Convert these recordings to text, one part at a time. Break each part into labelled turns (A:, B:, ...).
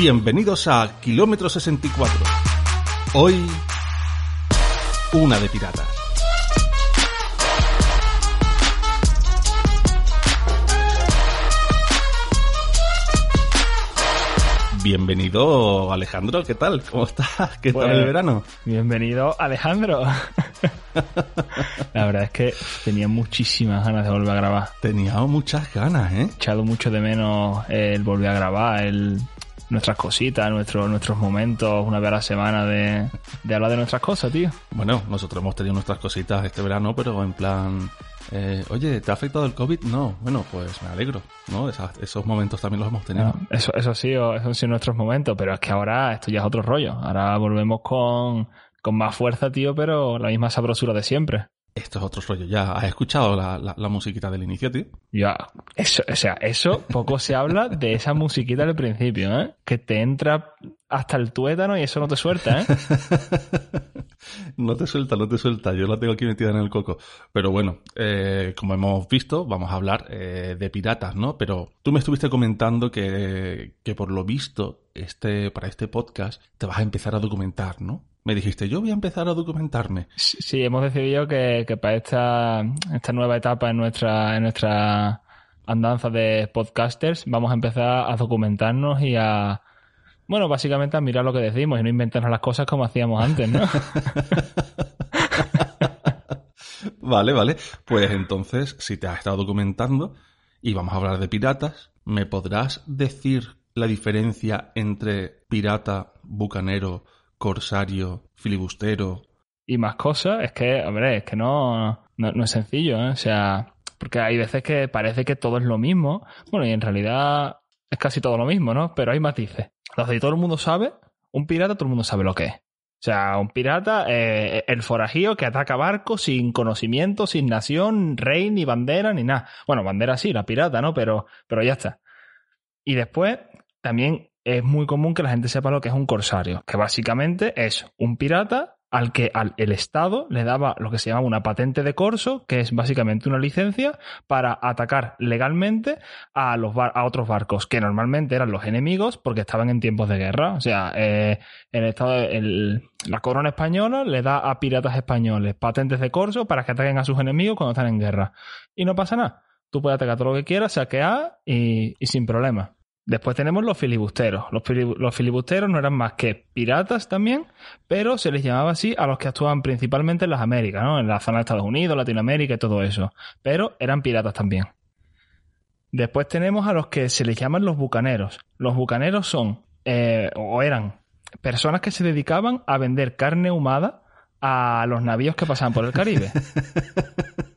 A: Bienvenidos a Kilómetro 64. Hoy, una de piratas. Bienvenido Alejandro, ¿qué tal? ¿Cómo estás? ¿Qué tal el
B: Pues,
A: verano?
B: Bienvenido, Alejandro. La verdad es que tenía muchísimas ganas de volver a grabar.
A: Tenía muchas ganas, ¿eh?
B: He echado mucho de menos el volver a grabar, el, nuestras cositas, nuestros nuestros momentos, una vez a la semana de, de hablar de nuestras cosas, tío.
A: Bueno, nosotros hemos tenido nuestras cositas este verano, pero en plan, eh, oye, ¿te ha afectado el COVID? No, bueno, pues me alegro, ¿no? Esos momentos también los hemos tenido.
B: Eso, eso sido, esos han sido nuestros momentos, pero es que ahora esto ya es otro rollo. Ahora volvemos con, con más fuerza, tío, pero la misma sabrosura de siempre.
A: Esto es otro rollo, ya. ¿Has escuchado la, la, la musiquita del inicio, tío?
B: Ya, eso, o sea, eso poco se habla de esa musiquita del principio, ¿eh? Que te entra hasta el tuétano y eso no te suelta, ¿eh?
A: no te suelta, no te suelta. Yo la tengo aquí metida en el coco. Pero bueno, eh, como hemos visto, vamos a hablar eh, de piratas, ¿no? Pero tú me estuviste comentando que, que por lo visto, este, para este podcast, te vas a empezar a documentar, ¿no? Me dijiste, yo voy a empezar a documentarme.
B: Sí, hemos decidido que, que para esta, esta nueva etapa en nuestra, en nuestra andanza de podcasters vamos a empezar a documentarnos y a, bueno, básicamente a mirar lo que decimos y no inventarnos las cosas como hacíamos antes, ¿no?
A: Vale, vale. Pues entonces, si te has estado documentando y vamos a hablar de piratas, ¿me podrás decir la diferencia entre pirata, bucanero, corsario, filibustero?
B: y más cosas, es que, hombre, es que no, no, no es sencillo, ¿eh? O sea, porque hay veces que parece que todo es lo mismo. Bueno, y en realidad es casi todo lo mismo, ¿no? Pero hay matices. Entonces, todo el mundo sabe, un pirata, todo el mundo sabe lo que es. O sea, un pirata, eh, el forajío que ataca barcos sin conocimiento, sin nación, rey, ni bandera, ni nada. Bueno, bandera sí, la pirata, ¿no? Pero, pero ya está. Y después, también es muy común que la gente sepa lo que es un corsario, que básicamente es un pirata al que el Estado le daba lo que se llama una patente de corso, que es básicamente una licencia para atacar legalmente a, otros barcos, que normalmente eran los enemigos porque estaban en tiempos de guerra. O sea, eh, el Estado, la corona española le da a piratas españoles patentes de corso para que ataquen a sus enemigos cuando están en guerra. Y no pasa nada. Tú puedes atacar todo lo que quieras, saquear y, y sin problema. Después tenemos los filibusteros. Los, fili- los filibusteros no eran más que piratas también, pero se les llamaba así a los que actuaban principalmente en las Américas, ¿no? En la zona de Estados Unidos, Latinoamérica y todo eso. Pero eran piratas también. Después tenemos a los que se les llaman los bucaneros. Los bucaneros son, eh, o eran, personas que se dedicaban a vender carne ahumada a los navíos que pasaban por el Caribe.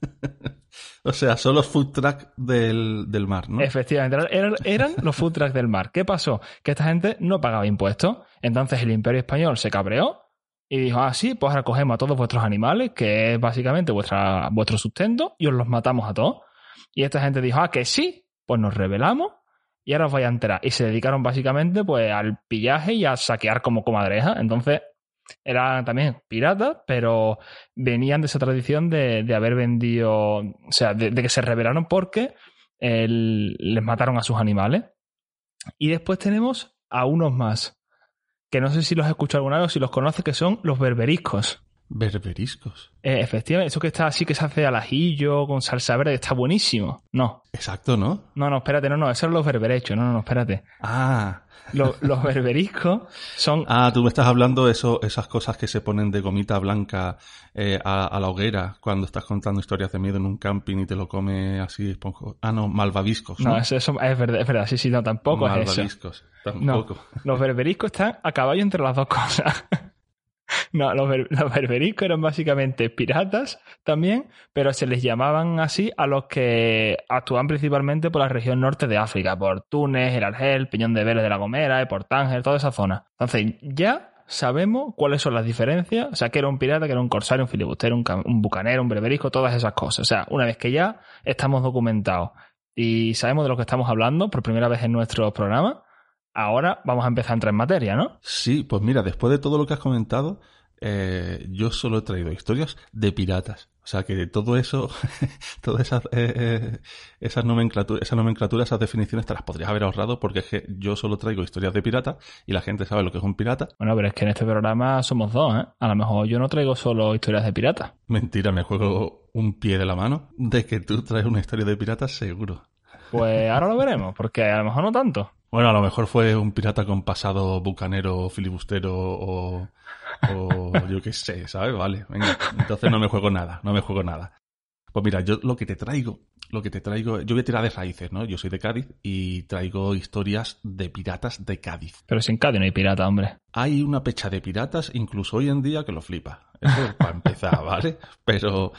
A: O sea, son los food truck del, del mar, ¿no?
B: Efectivamente, eran- eran, eran los food trucks del mar. ¿Qué pasó? Que esta gente no pagaba impuestos. Entonces el imperio español se cabreó y dijo, ah, sí, pues ahora cogemos a todos vuestros animales, que es básicamente vuestra, vuestro sustento, y os los matamos a todos. Y esta gente dijo, ah, que sí, pues nos rebelamos y ahora os vais a enterar. Y se dedicaron básicamente pues al pillaje y a saquear como comadreja. Entonces eran también piratas, pero venían de esa tradición de, de haber vendido, o sea, de, que se rebelaron porque les mataron a sus animales. Y después tenemos a unos más, que no sé si los has escuchado alguna vez o si los conoces, que son los berberiscos.
A: Berberiscos.
B: Eh, efectivamente, eso que está así que se hace al ajillo con salsa verde, está buenísimo. No.
A: Exacto, ¿no?
B: No, no, espérate, no, no, eso es los berberechos, no, no, no, espérate.
A: Ah.
B: Los, los berberiscos son...
A: Ah, tú me estás hablando de eso, esas cosas que se ponen de gomita blanca eh, a, a, la hoguera cuando estás contando historias de miedo en un camping y te lo come así esponjo. Ah, no, malvaviscos.
B: No, no eso, eso, es, verdad, es verdad, sí, sí, no, tampoco es eso.
A: Tampoco.
B: No, los berberiscos están a caballo entre las dos cosas. No, los, ber los, berbericos eran básicamente piratas también, pero se les llamaban así a los que actúan principalmente por la región norte de África, por Túnez, el Argel, Peñón de Vélez de la Gomera, por Tánger, toda esa zona. Entonces, ya sabemos cuáles son las diferencias, o sea, que era un pirata, que era un corsario, un filibustero, un, un bucanero, un berberisco, todas esas cosas. O sea, una vez que ya estamos documentados y sabemos de lo que estamos hablando por primera vez en nuestro programa, ahora vamos a empezar a entrar en materia, ¿no?
A: Sí, pues mira, después de todo lo que has comentado, eh, yo solo he traído historias de piratas. O sea que todo eso, todas esas, eh, eh, esas nomenclaturas, esa nomenclatura, esas definiciones te las podrías haber ahorrado porque es que yo solo traigo historias de piratas y la gente sabe lo que es un pirata.
B: Bueno, pero es que en este programa somos dos, ¿eh? A lo mejor yo no traigo solo historias de piratas.
A: Mentira, me juego un pie de la mano de que tú traes una historia de piratas seguro.
B: Pues ahora lo veremos, porque a lo mejor no tanto.
A: Bueno, a lo mejor fue un pirata con pasado bucanero, filibustero o, o yo qué sé, ¿sabes? Vale, venga. Entonces no me juego nada, no me juego nada. Pues mira, yo lo que te traigo, lo que te traigo, yo voy a tirar de raíces, ¿no? Yo soy de Cádiz y traigo historias de piratas de Cádiz.
B: Pero sin Cádiz no hay pirata, hombre.
A: Hay una pecha de piratas, incluso hoy en día, que lo flipa. Eso es para empezar, ¿vale? Pero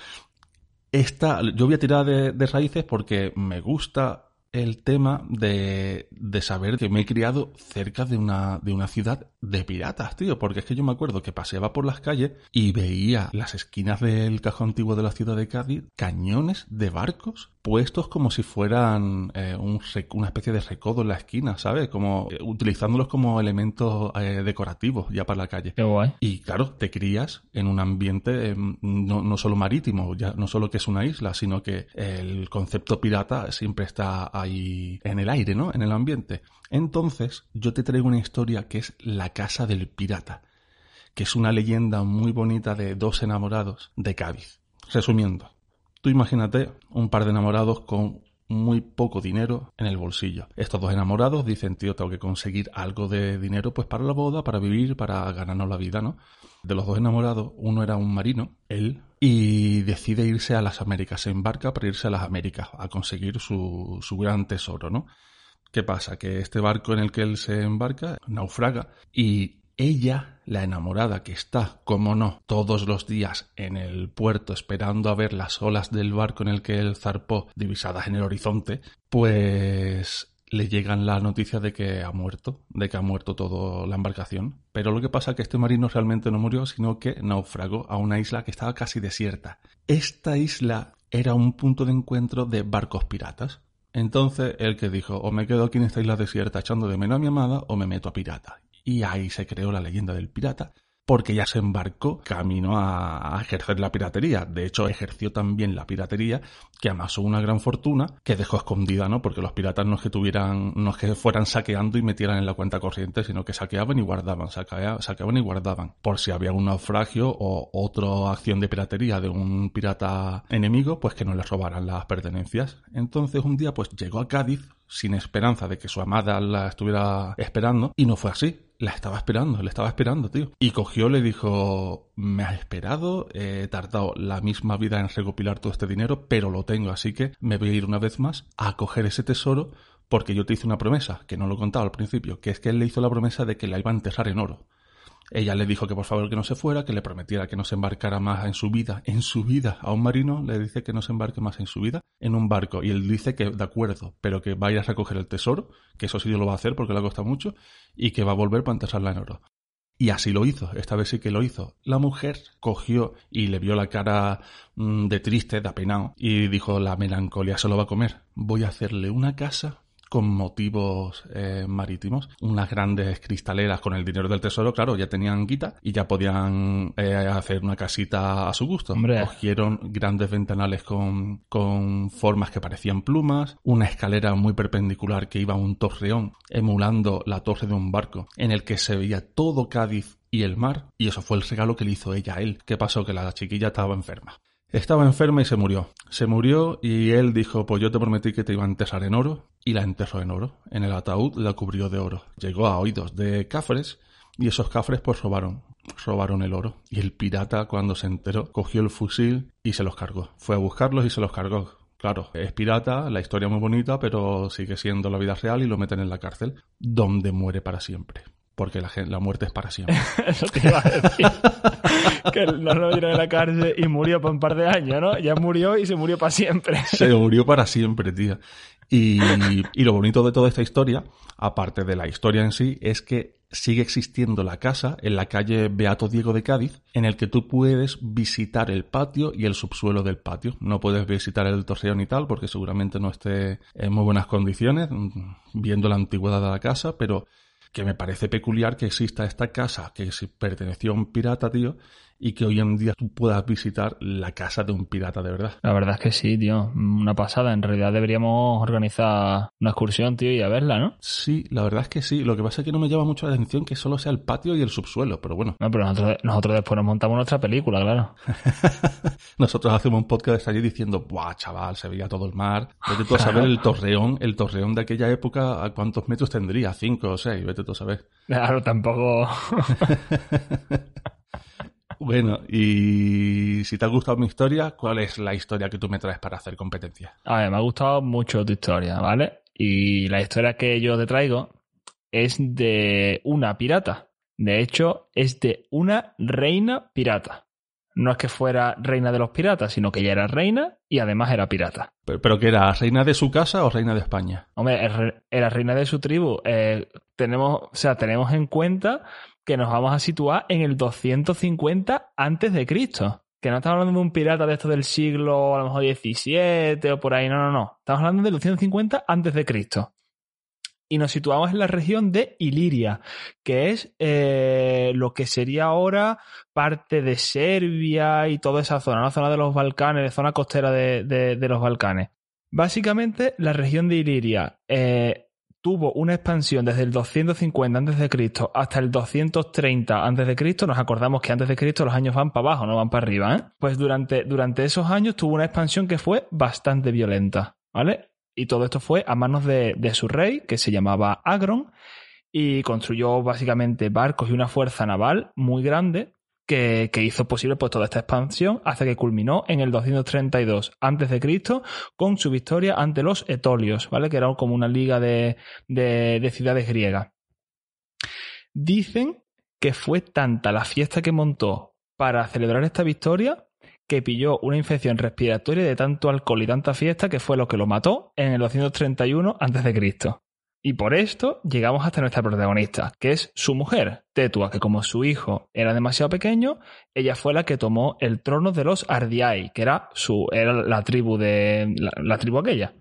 A: esta, yo voy a tirar de, de raíces porque me gusta el tema de, de, saber que me he criado cerca de una, de una ciudad de piratas, tío. Porque es que yo me acuerdo que paseaba por las calles y veía las esquinas del casco antiguo de la ciudad de Cádiz cañones de barcos puestos como si fueran eh, un, una especie de recodo en la esquina, ¿sabes? Como eh, utilizándolos como elementos eh, decorativos ya para la calle.
B: Qué guay.
A: Y claro, te crías en un ambiente no, no solo marítimo, ya no solo que es una isla, sino que el concepto pirata siempre está ahí en el aire, ¿no? En el ambiente. Entonces, yo te traigo una historia que es La Casa del Pirata, que es una leyenda muy bonita de dos enamorados de Cádiz. Resumiendo, tú imagínate un par de enamorados con muy poco dinero en el bolsillo. Estos dos enamorados dicen, tío, tengo que conseguir algo de dinero pues para la boda, para vivir, para ganarnos la vida, ¿no? De los dos enamorados, uno era un marino, él, y decide irse a las Américas, se embarca para irse a las Américas a conseguir su, su gran tesoro, ¿no? ¿Qué pasa? Que este barco en el que él se embarca naufraga y ella, la enamorada que está, como no, todos los días en el puerto esperando a ver las olas del barco en el que él zarpó divisadas en el horizonte, pues le llegan la noticia de que ha muerto, de que ha muerto toda la embarcación. Pero lo que pasa es que este marino realmente no murió, sino que naufragó a una isla que estaba casi desierta. Esta isla era un punto de encuentro de barcos piratas. Entonces, el que dijo, o me quedo aquí en esta isla desierta echando de menos a mi amada, o me meto a pirata. Y ahí se creó la leyenda del pirata, porque ya se embarcó camino a, ejercer la piratería. De hecho, ejerció también la piratería, que amasó una gran fortuna, que dejó escondida, ¿no? Porque los piratas no es que tuvieran, no es que fueran saqueando y metieran en la cuenta corriente, sino que saqueaban y guardaban, saquea, saqueaban y guardaban. Por si había un naufragio o otra acción de piratería de un pirata enemigo, pues que no les robaran las pertenencias. Entonces un día, pues llegó a Cádiz, sin esperanza de que su amada la estuviera esperando, y no fue así la estaba esperando, le estaba esperando, tío. Y cogió, le dijo, me has esperado, he tardado la misma vida en recopilar todo este dinero, pero lo tengo, así que me voy a ir una vez más a coger ese tesoro porque yo te hice una promesa, que no lo he contado al principio, que es que él le hizo la promesa de que la iba a enterrar en oro. Ella le dijo que por favor que no se fuera, que le prometiera que no se embarcara más en su vida, en su vida. A un marino le dice que no se embarque más en su vida en un barco. Y él dice que de acuerdo, pero que vaya a recoger el tesoro, que eso sí lo va a hacer porque le costado mucho, y que va a volver para enterrarla en oro. Y así lo hizo, esta vez sí que lo hizo. La mujer cogió y le vio la cara mmm, de triste, de apenado, y dijo, la melancolía se lo va a comer. Voy a hacerle una casa con motivos eh, marítimos, unas grandes cristaleras con el dinero del tesoro, claro, ya tenían guita y ya podían eh, hacer una casita a su gusto.
B: Hombre.
A: Cogieron grandes ventanales con, con formas que parecían plumas, una escalera muy perpendicular que iba a un torreón emulando la torre de un barco en el que se veía todo Cádiz y el mar, y eso fue el regalo que le hizo ella a él. ¿Qué pasó? Que la chiquilla estaba enferma. Estaba enferma y se murió. Se murió y él dijo, pues yo te prometí que te iba a enterrar en oro, y la enterró en oro. En el ataúd la cubrió de oro. Llegó a oídos de cafres, y esos cafres pues robaron, robaron el oro. Y el pirata cuando se enteró cogió el fusil y se los cargó. Fue a buscarlos y se los cargó. Claro, es pirata, la historia muy bonita, pero sigue siendo la vida real y lo meten en la cárcel, donde muere para siempre. Porque la, la muerte es para siempre.
B: Eso te iba a decir. que no lo dieron en la cárcel y murió por un par de años, ¿no? Ya murió y se murió para siempre.
A: Se murió para siempre, tío. Y, y lo bonito de toda esta historia, aparte de la historia en sí, es que sigue existiendo la casa en la calle Beato Diego de Cádiz, en el que tú puedes visitar el patio y el subsuelo del patio. No puedes visitar el torreón y tal, porque seguramente no esté en muy buenas condiciones, viendo la antigüedad de la casa, pero que me parece peculiar que exista esta casa que si perteneció a un pirata, tío, y que hoy en día tú puedas visitar la casa de un pirata de verdad.
B: La verdad es que sí, tío. Una pasada. En realidad deberíamos organizar una excursión, tío, y a verla, ¿no?
A: Sí, la verdad es que sí. Lo que pasa es que no me llama mucho la atención que solo sea el patio y el subsuelo, pero bueno.
B: No, pero nosotros, nosotros después nos montamos nuestra película, claro.
A: Nosotros hacemos un podcast allí diciendo, ¡buah, chaval! Se veía todo el mar. Vete tú a saber el torreón, el torreón de aquella época, ¿a cuántos metros tendría? ¿Cinco o seis? Vete tú a saber.
B: Claro, tampoco.
A: Bueno, y si te ha gustado mi historia, ¿cuál es la historia que tú me traes para hacer competencia?
B: A ver, me ha gustado mucho tu historia, ¿vale? Y la historia que yo te traigo es de una pirata. De hecho, es de una reina pirata. No es que fuera reina de los piratas, sino que ella era reina y además era pirata.
A: ¿Pero, pero qué era? ¿Reina de su casa o reina de España?
B: Hombre, era reina de su tribu. Eh, tenemos, o sea, tenemos en cuenta que nos vamos a situar en el 250 antes de Cristo. Que no estamos hablando de un pirata de esto del siglo a lo mejor 17 o por ahí, no, no, no. Estamos hablando del 250 antes de Cristo. Y nos situamos en la región de Iliria, que es eh, lo que sería ahora parte de Serbia y toda esa zona, la zona de los Balcanes, zona costera de, de- de los Balcanes. Básicamente, la región de Iliria eh, tuvo una expansión desde el 250 a.C. hasta el 230 a.C. Nos acordamos que antes de Cristo los años van para abajo, no van para arriba. ¿eh? Pues durante, durante esos años tuvo una expansión que fue bastante violenta. ¿Vale? Y todo esto fue a manos de, de su rey, que se llamaba Agron, y construyó básicamente barcos y una fuerza naval muy grande que, que hizo posible pues, toda esta expansión hasta que culminó en el 232 a.C. con su victoria ante los etolios, ¿vale? que era como una liga de, de, de ciudades griegas. Dicen que fue tanta la fiesta que montó para celebrar esta victoria que pilló una infección respiratoria de tanto alcohol y tanta fiesta que fue lo que lo mató en el 231 a.C. Y por esto llegamos hasta nuestra protagonista, que es su mujer, Tetua, que como su hijo era demasiado pequeño, ella fue la que tomó el trono de los Ardiai, que era su era la tribu de la, tribu aquella.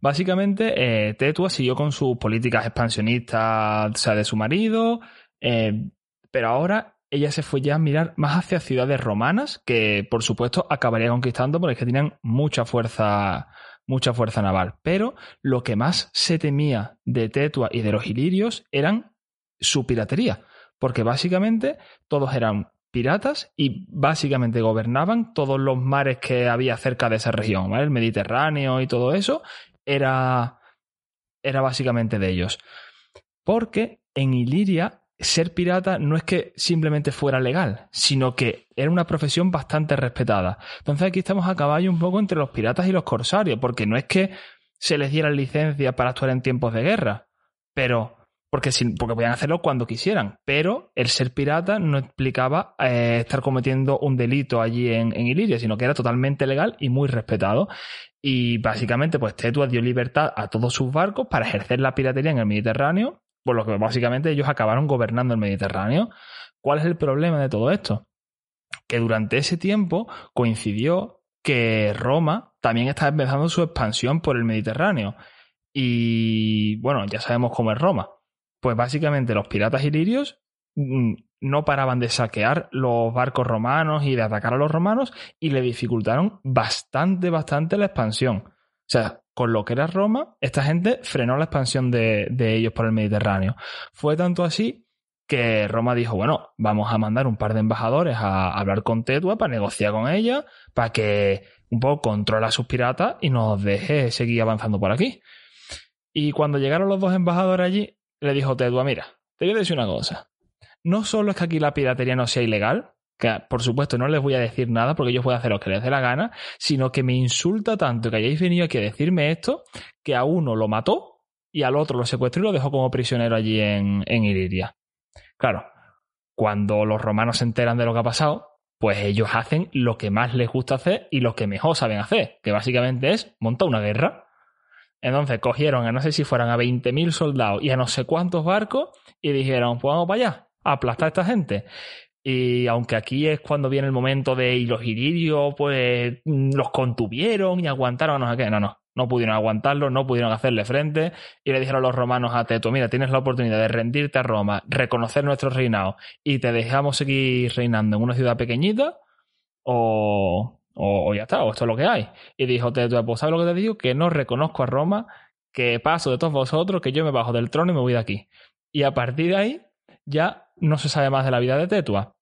B: Básicamente, eh, Tetua siguió con sus políticas expansionistas, o sea, de su marido, eh, pero ahora ella se fue ya a mirar más hacia ciudades romanas, que por supuesto acabaría conquistando porque es que tenían mucha fuerza, mucha fuerza naval. Pero lo que más se temía de Tetua y de los ilirios eran su piratería, porque básicamente todos eran piratas y básicamente gobernaban todos los mares que había cerca de esa región. El Mediterráneo y todo eso era, era básicamente de ellos. Porque en Iliria ser pirata no es que simplemente fuera legal, sino que era una profesión bastante respetada. Entonces aquí estamos a caballo un poco entre los piratas y los corsarios, porque no es que se les dieran licencia para actuar en tiempos de guerra, pero porque podían hacerlo cuando quisieran, pero el ser pirata no implicaba eh, estar cometiendo un delito allí en, en Iliria, sino que era totalmente legal y muy respetado. Y básicamente, pues Tetua dio libertad a todos sus barcos para ejercer la piratería en el Mediterráneo, por lo que básicamente ellos acabaron gobernando el Mediterráneo. ¿Cuál es el problema de todo esto? Que durante ese tiempo coincidió que Roma también estaba empezando su expansión por el Mediterráneo. Y bueno, ya sabemos cómo es Roma. Pues básicamente los piratas ilirios mm, no paraban de saquear los barcos romanos y de atacar a los romanos y le dificultaron bastante, bastante la expansión. O sea, con lo que era Roma, esta gente frenó la expansión de, de ellos por el Mediterráneo. Fue tanto así que Roma dijo, bueno, vamos a mandar un par de embajadores a hablar con Tetua para negociar con ella, para que un poco controle a sus piratas y nos deje seguir avanzando por aquí. Y cuando llegaron los dos embajadores allí, le dijo Tetua, mira, te voy a decir una cosa. No solo es que aquí la piratería no sea ilegal, que por supuesto no les voy a decir nada porque ellos pueden hacer lo que les dé la gana, sino que me insulta tanto que hayáis venido aquí a decirme esto, que a uno lo mató y al otro lo secuestró y lo dejó como prisionero allí en, en Iliria. Claro, cuando los romanos se enteran de lo que ha pasado, pues ellos hacen lo que más les gusta hacer y lo que mejor saben hacer, que básicamente es montar una guerra. Entonces cogieron a no sé si fueran a 20.000 soldados y a no sé cuántos barcos y dijeron, pues vamos para allá, aplastar a esta gente. Y aunque aquí es cuando viene el momento de y los iridios, pues los contuvieron y aguantaron, no sé qué, no, no no pudieron aguantarlo, no pudieron hacerle frente y le dijeron a los romanos a Teto, mira, tienes la oportunidad de rendirte a Roma, reconocer nuestro reinado y te dejamos seguir reinando en una ciudad pequeñita o, o, ya está, o esto es lo que hay. Y dijo Teto, pues ¿sabes lo que te digo? Que no reconozco a Roma, que paso de todos vosotros, que yo me bajo del trono y me voy de aquí. Y a partir de ahí ya no se sabe más de la vida de Tetua.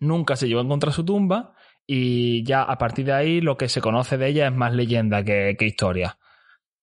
B: Nunca se llevó a encontrar su tumba y ya a partir de ahí lo que se conoce de ella es más leyenda que, historia.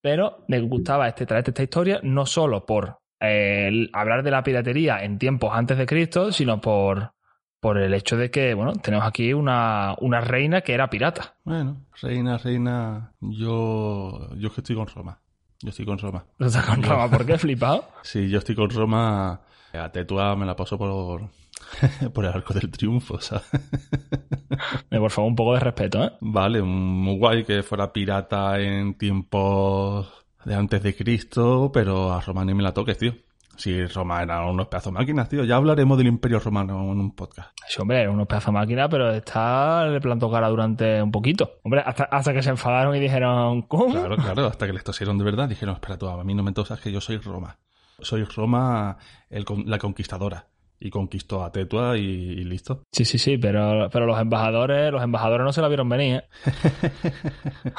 B: Pero me gustaba este, traerte esta historia no solo por eh, hablar de la piratería en tiempos antes de Cristo, sino por, por el hecho de que, bueno, tenemos aquí una, una reina que era pirata.
A: Bueno, reina, reina, yo, yo que estoy con Roma. Yo estoy con Roma.
B: ¿Estás con Roma? ¿Por qué flipado?
A: sí, yo estoy con Roma. A Tetua me la paso por, por el arco del triunfo, ¿sabes?
B: por favor, un poco de respeto, ¿eh?
A: Vale, muy guay que fuera pirata en tiempos de antes de Cristo, pero a Roma ni me la toques, tío. Si Roma era unos pedazos máquinas, tío. Ya hablaremos del Imperio Romano en un podcast.
B: Sí, hombre, era unos pedazos máquinas, pero está le plantó cara durante un poquito. Hombre, hasta, hasta que se enfadaron y dijeron, ¿cómo?
A: Claro, claro, hasta que les tosieron de verdad. Dijeron, espera tú, a mí no me tosas que yo soy Roma. Soy Roma el, la conquistadora y conquistó a Tetua y, listo.
B: Sí, sí, sí, pero, pero los embajadores, los embajadores no se la vieron venir,
A: ¿eh?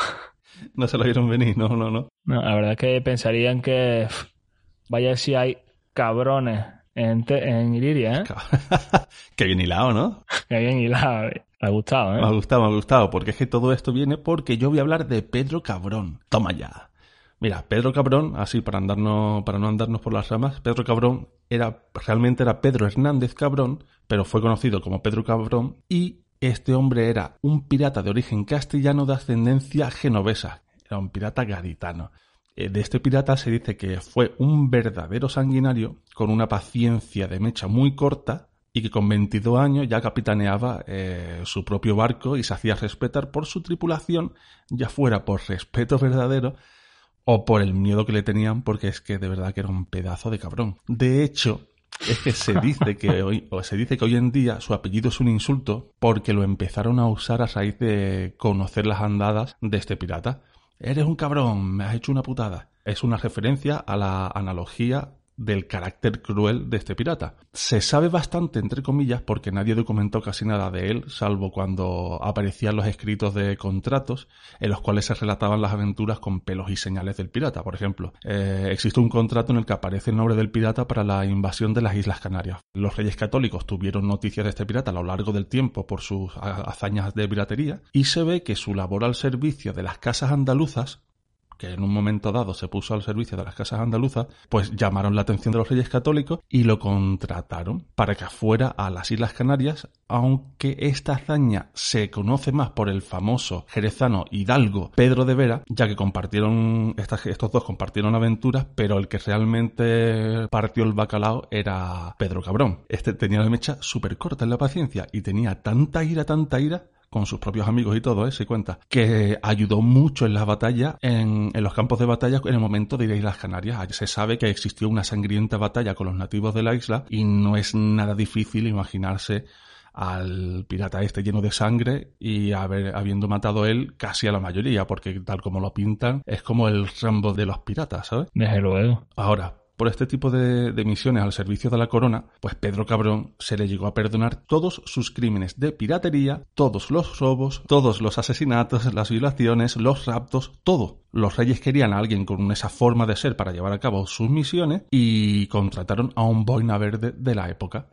A: no se la vieron venir, no, no, no.
B: la verdad es que pensarían que vaya si hay cabrones en, en Iliria, ¿eh?
A: Qué bien hilado, ¿no?
B: Qué bien hilado. Me ha gustado, ¿eh?
A: Me ha gustado, me ha gustado, porque es que todo esto viene porque yo voy a hablar de Pedro Cabrón. Toma ya. Mira, Pedro Cabrón, así para andarnos, para no andarnos por las ramas, Pedro Cabrón era, realmente era Pedro Hernández Cabrón, pero fue conocido como Pedro Cabrón, y este hombre era un pirata de origen castellano de ascendencia genovesa. Era un pirata gaditano. Eh, de este pirata se dice que fue un verdadero sanguinario con una paciencia de mecha muy corta y que con 22 años ya capitaneaba eh, su propio barco y se hacía respetar por su tripulación, ya fuera por respeto verdadero o por el miedo que le tenían, porque es que de verdad que era un pedazo de cabrón. De hecho, es que se dice que hoy, o se dice que hoy en día su apellido es un insulto porque lo empezaron a usar a raíz de conocer las andadas de este pirata. Eres un cabrón, me has hecho una putada. Es una referencia a la analogía del carácter cruel de este pirata. Se sabe bastante, entre comillas, porque nadie documentó casi nada de él, salvo cuando aparecían los escritos de contratos en los cuales se relataban las aventuras con pelos y señales del pirata. Por ejemplo, eh, existe un contrato en el que aparece el nombre del pirata para la invasión de las Islas Canarias. Los reyes católicos tuvieron noticias de este pirata a lo largo del tiempo por sus hazañas de piratería y se ve que su labor al servicio de las casas andaluzas que en un momento dado se puso al servicio de las casas andaluzas, pues llamaron la atención de los reyes católicos y lo contrataron para que fuera a las Islas Canarias, aunque esta hazaña se conoce más por el famoso jerezano hidalgo Pedro de Vera, ya que compartieron, estos dos compartieron aventuras, pero el que realmente partió el bacalao era Pedro Cabrón. Este tenía la mecha súper corta en la paciencia y tenía tanta ira, tanta ira, con sus propios amigos y todo, ¿eh? se cuenta, que ayudó mucho en las batallas, en, en, los campos de batalla en el momento de ir a Islas Canarias. Se sabe que existió una sangrienta batalla con los nativos de la isla y no es nada difícil imaginarse al pirata este lleno de sangre y haber, habiendo matado él casi a la mayoría, porque tal como lo pintan, es como el Rambo de los piratas, ¿sabes?
B: Desde luego.
A: Ahora, por este tipo de, misiones al servicio de la corona, pues Pedro Cabrón se le llegó a perdonar todos sus crímenes de piratería, todos los robos, todos los asesinatos, las violaciones, los raptos, todo. Los reyes querían a alguien con esa forma de ser para llevar a cabo sus misiones y contrataron a un boina verde de la época.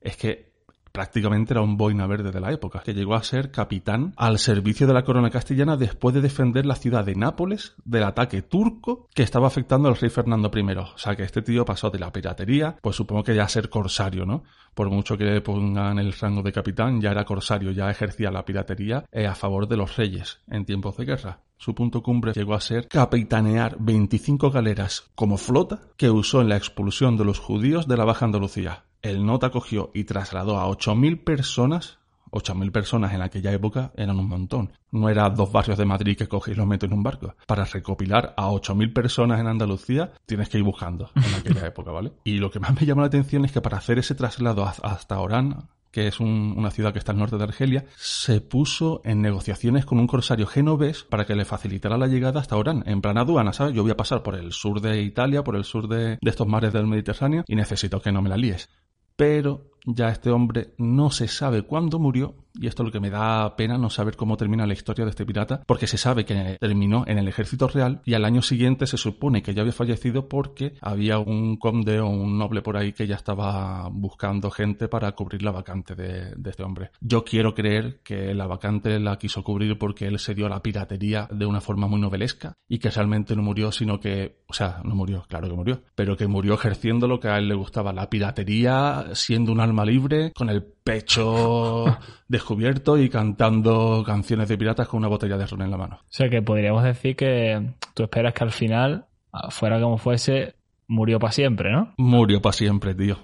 A: Es que prácticamente era un boina verde de la época, que llegó a ser capitán al servicio de la corona castellana después de defender la ciudad de Nápoles del ataque turco que estaba afectando al rey Fernando I. O sea que este tío pasó de la piratería, pues supongo que ya a ser corsario, ¿no? Por mucho que le pongan el rango de capitán, ya era corsario, ya ejercía la piratería eh, a favor de los reyes en tiempos de guerra. Su punto cumbre llegó a ser capitanear 25 galeras como flota que usó en la expulsión de los judíos de la Baja Andalucía el Nota cogió y trasladó a 8.000 personas 8.000 personas en aquella época eran un montón. No era dos barrios de Madrid que coges y los metes en un barco. Para recopilar a 8.000 personas en Andalucía tienes que ir buscando en aquella época, ¿vale? Y lo que más me llama la atención es que para hacer ese traslado hasta Orán, que es una ciudad que está al norte de Argelia, se puso en negociaciones con un corsario genovés para que le facilitara la llegada hasta Orán, en plan aduana, ¿sabes? Yo voy a pasar por el sur de Italia, por el sur de, de estos mares del Mediterráneo y necesito que no me la líes pero ya este hombre no se sabe cuándo murió y esto es lo que me da pena no saber cómo termina la historia de este pirata, porque se sabe que terminó en el ejército real y al año siguiente se supone que ya había fallecido porque había un conde o un noble por ahí que ya estaba buscando gente para cubrir la vacante de, este hombre. Yo quiero creer que la vacante la quiso cubrir porque él se dio a la piratería de una forma muy novelesca y que realmente no murió, sino que, o sea, no murió, claro que murió, pero que murió ejerciendo lo que a él le gustaba, la piratería, siendo un alma libre, con el pecho descubierto y cantando canciones de piratas con una botella de ron en la mano.
B: O sea que podríamos decir que tú esperas que al final, fuera como fuese, murió para siempre, ¿no?
A: Murió para siempre, tío.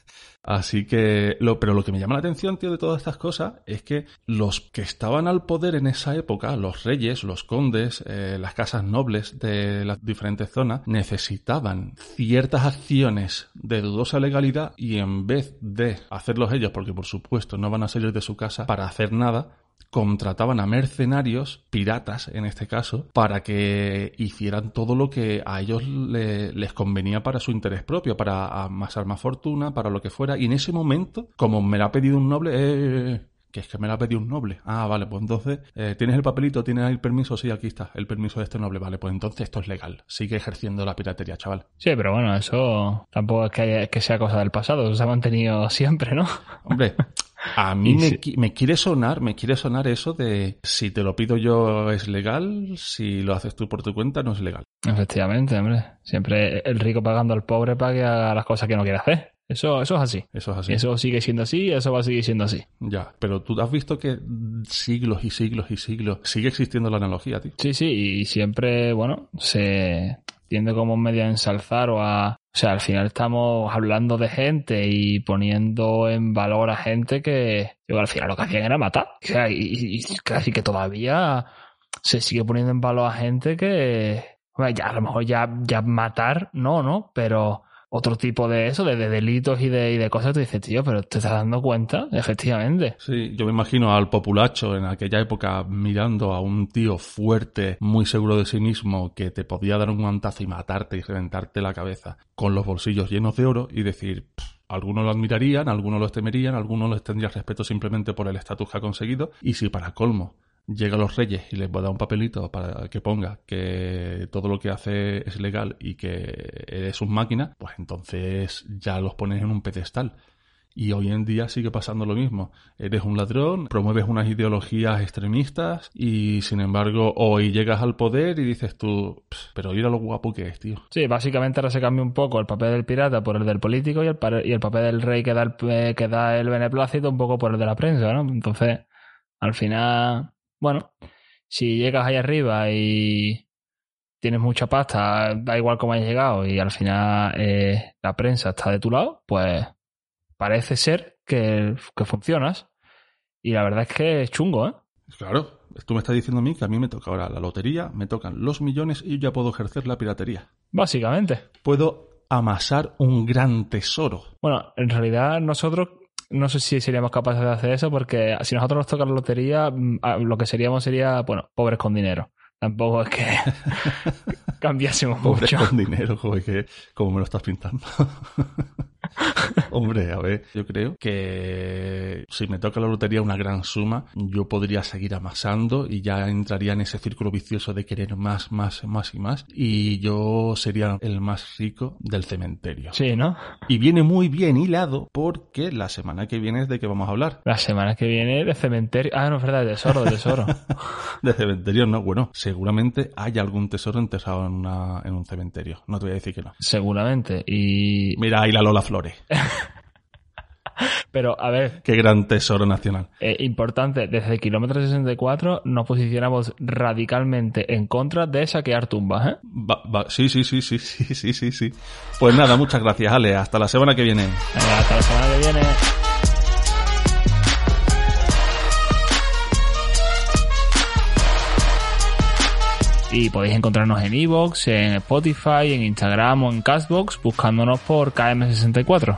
A: Así que, lo, pero lo que me llama la atención, tío, de todas estas cosas es que los que estaban al poder en esa época, los reyes, los condes, eh, las casas nobles de las diferentes zonas, necesitaban ciertas acciones de dudosa legalidad y en vez de hacerlos ellos, porque por supuesto no van a salir de su casa para hacer nada, contrataban a mercenarios, piratas en este caso, para que hicieran todo lo que a ellos les convenía para su interés propio, para amasar más fortuna, para lo que fuera. Y en ese momento, como me la ha pedido un noble, eh, que es que me la ha pedido un noble. Ah, vale, pues entonces, ¿tienes el papelito? ¿Tienes el permiso? Sí, aquí está, el permiso de este noble. Vale, pues entonces esto es legal. Sigue ejerciendo la piratería, chaval.
B: Sí, pero bueno, eso tampoco es que, que sea cosa del pasado, eso se ha mantenido siempre, ¿no?
A: Hombre, a mí me, me, quiere sonar, me quiere sonar eso de si te lo pido yo es legal, si lo haces tú por tu cuenta no es legal.
B: Efectivamente, hombre. Siempre el rico pagando al pobre para que haga las cosas que no quiere hacer. Eso, eso es así.
A: Eso es así.
B: Eso sigue siendo así y eso va a seguir siendo así.
A: Ya, pero tú has visto que siglos y siglos y siglos sigue existiendo la analogía, tío.
B: Sí, sí, y siempre, bueno, se tiende como medio a ensalzar o a o sea, al final estamos hablando de gente y poniendo en valor a gente que al final lo que hacían era matar. O sea, y, casi que todavía se sigue poniendo en valor a gente que, bueno, ya a lo mejor ya, ya matar, no, ¿no? Pero otro tipo de eso, de, delitos y de, y de cosas, tú dices, tío, pero te estás dando cuenta, efectivamente.
A: Sí, yo me imagino al populacho en aquella época mirando a un tío fuerte, muy seguro de sí mismo, que te podía dar un guantazo y matarte y reventarte la cabeza, con los bolsillos llenos de oro y decir, algunos lo admirarían, algunos lo temerían, algunos les tendrían respeto simplemente por el estatus que ha conseguido, y si para colmo llega a los reyes y les va a dar un papelito para que ponga que todo lo que hace es legal y que eres un máquina, pues entonces ya los pones en un pedestal. Y hoy en día sigue pasando lo mismo. Eres un ladrón, promueves unas ideologías extremistas y sin embargo hoy llegas al poder y dices tú, pero mira lo guapo que es, tío.
B: Sí, básicamente ahora se cambia un poco el papel del pirata por el del político y el, y el papel del rey que da el, eh, que da el beneplácito un poco por el de la prensa, ¿no? Entonces, al final bueno, si llegas ahí arriba y tienes mucha pasta, da igual cómo hayas llegado y al final eh, la prensa está de tu lado, pues parece ser que, que funcionas. Y la verdad es que es chungo, ¿eh?
A: Claro, tú me estás diciendo a mí que a mí me toca ahora la lotería, me tocan los millones y ya puedo ejercer la piratería.
B: Básicamente.
A: Puedo amasar un gran tesoro.
B: Bueno, en realidad nosotros no sé si seríamos capaces de hacer eso porque si nosotros nos toca la lotería, mm, lo que seríamos sería, bueno, pobres con dinero. Tampoco es que cambiásemos
A: Pobres
B: mucho.
A: con dinero, joder, que como me lo estás pintando. Hombre, a ver, yo creo que si me toca la lotería una gran suma, yo podría seguir amasando y ya entraría en ese círculo vicioso de querer más, más, más y más. Y yo sería el más rico del cementerio.
B: Sí, ¿no?
A: Y viene muy bien hilado porque la semana que viene es de que vamos a hablar.
B: La semana que viene de cementerio. Ah, no, es verdad, de tesoro, de tesoro.
A: De cementerio, no. Bueno, seguramente hay algún tesoro enterrado en, una, en un cementerio. No te voy a decir que no.
B: Seguramente. Y.
A: Mira, ahí la Lola Flores.
B: Pero, a ver,
A: Qué gran tesoro nacional.
B: eh, importante, desde el kilómetro 64 nos posicionamos radicalmente en contra de saquear tumbas, ¿eh?
A: Va- va- sí, sí, sí, sí, sí, sí, sí, sí. Pues nada, muchas gracias, Ale. Hasta la semana que viene.
B: Venga, hasta la semana que viene. Y podéis encontrarnos en Evox, en Spotify, en Instagram o en Castbox buscándonos por KM64.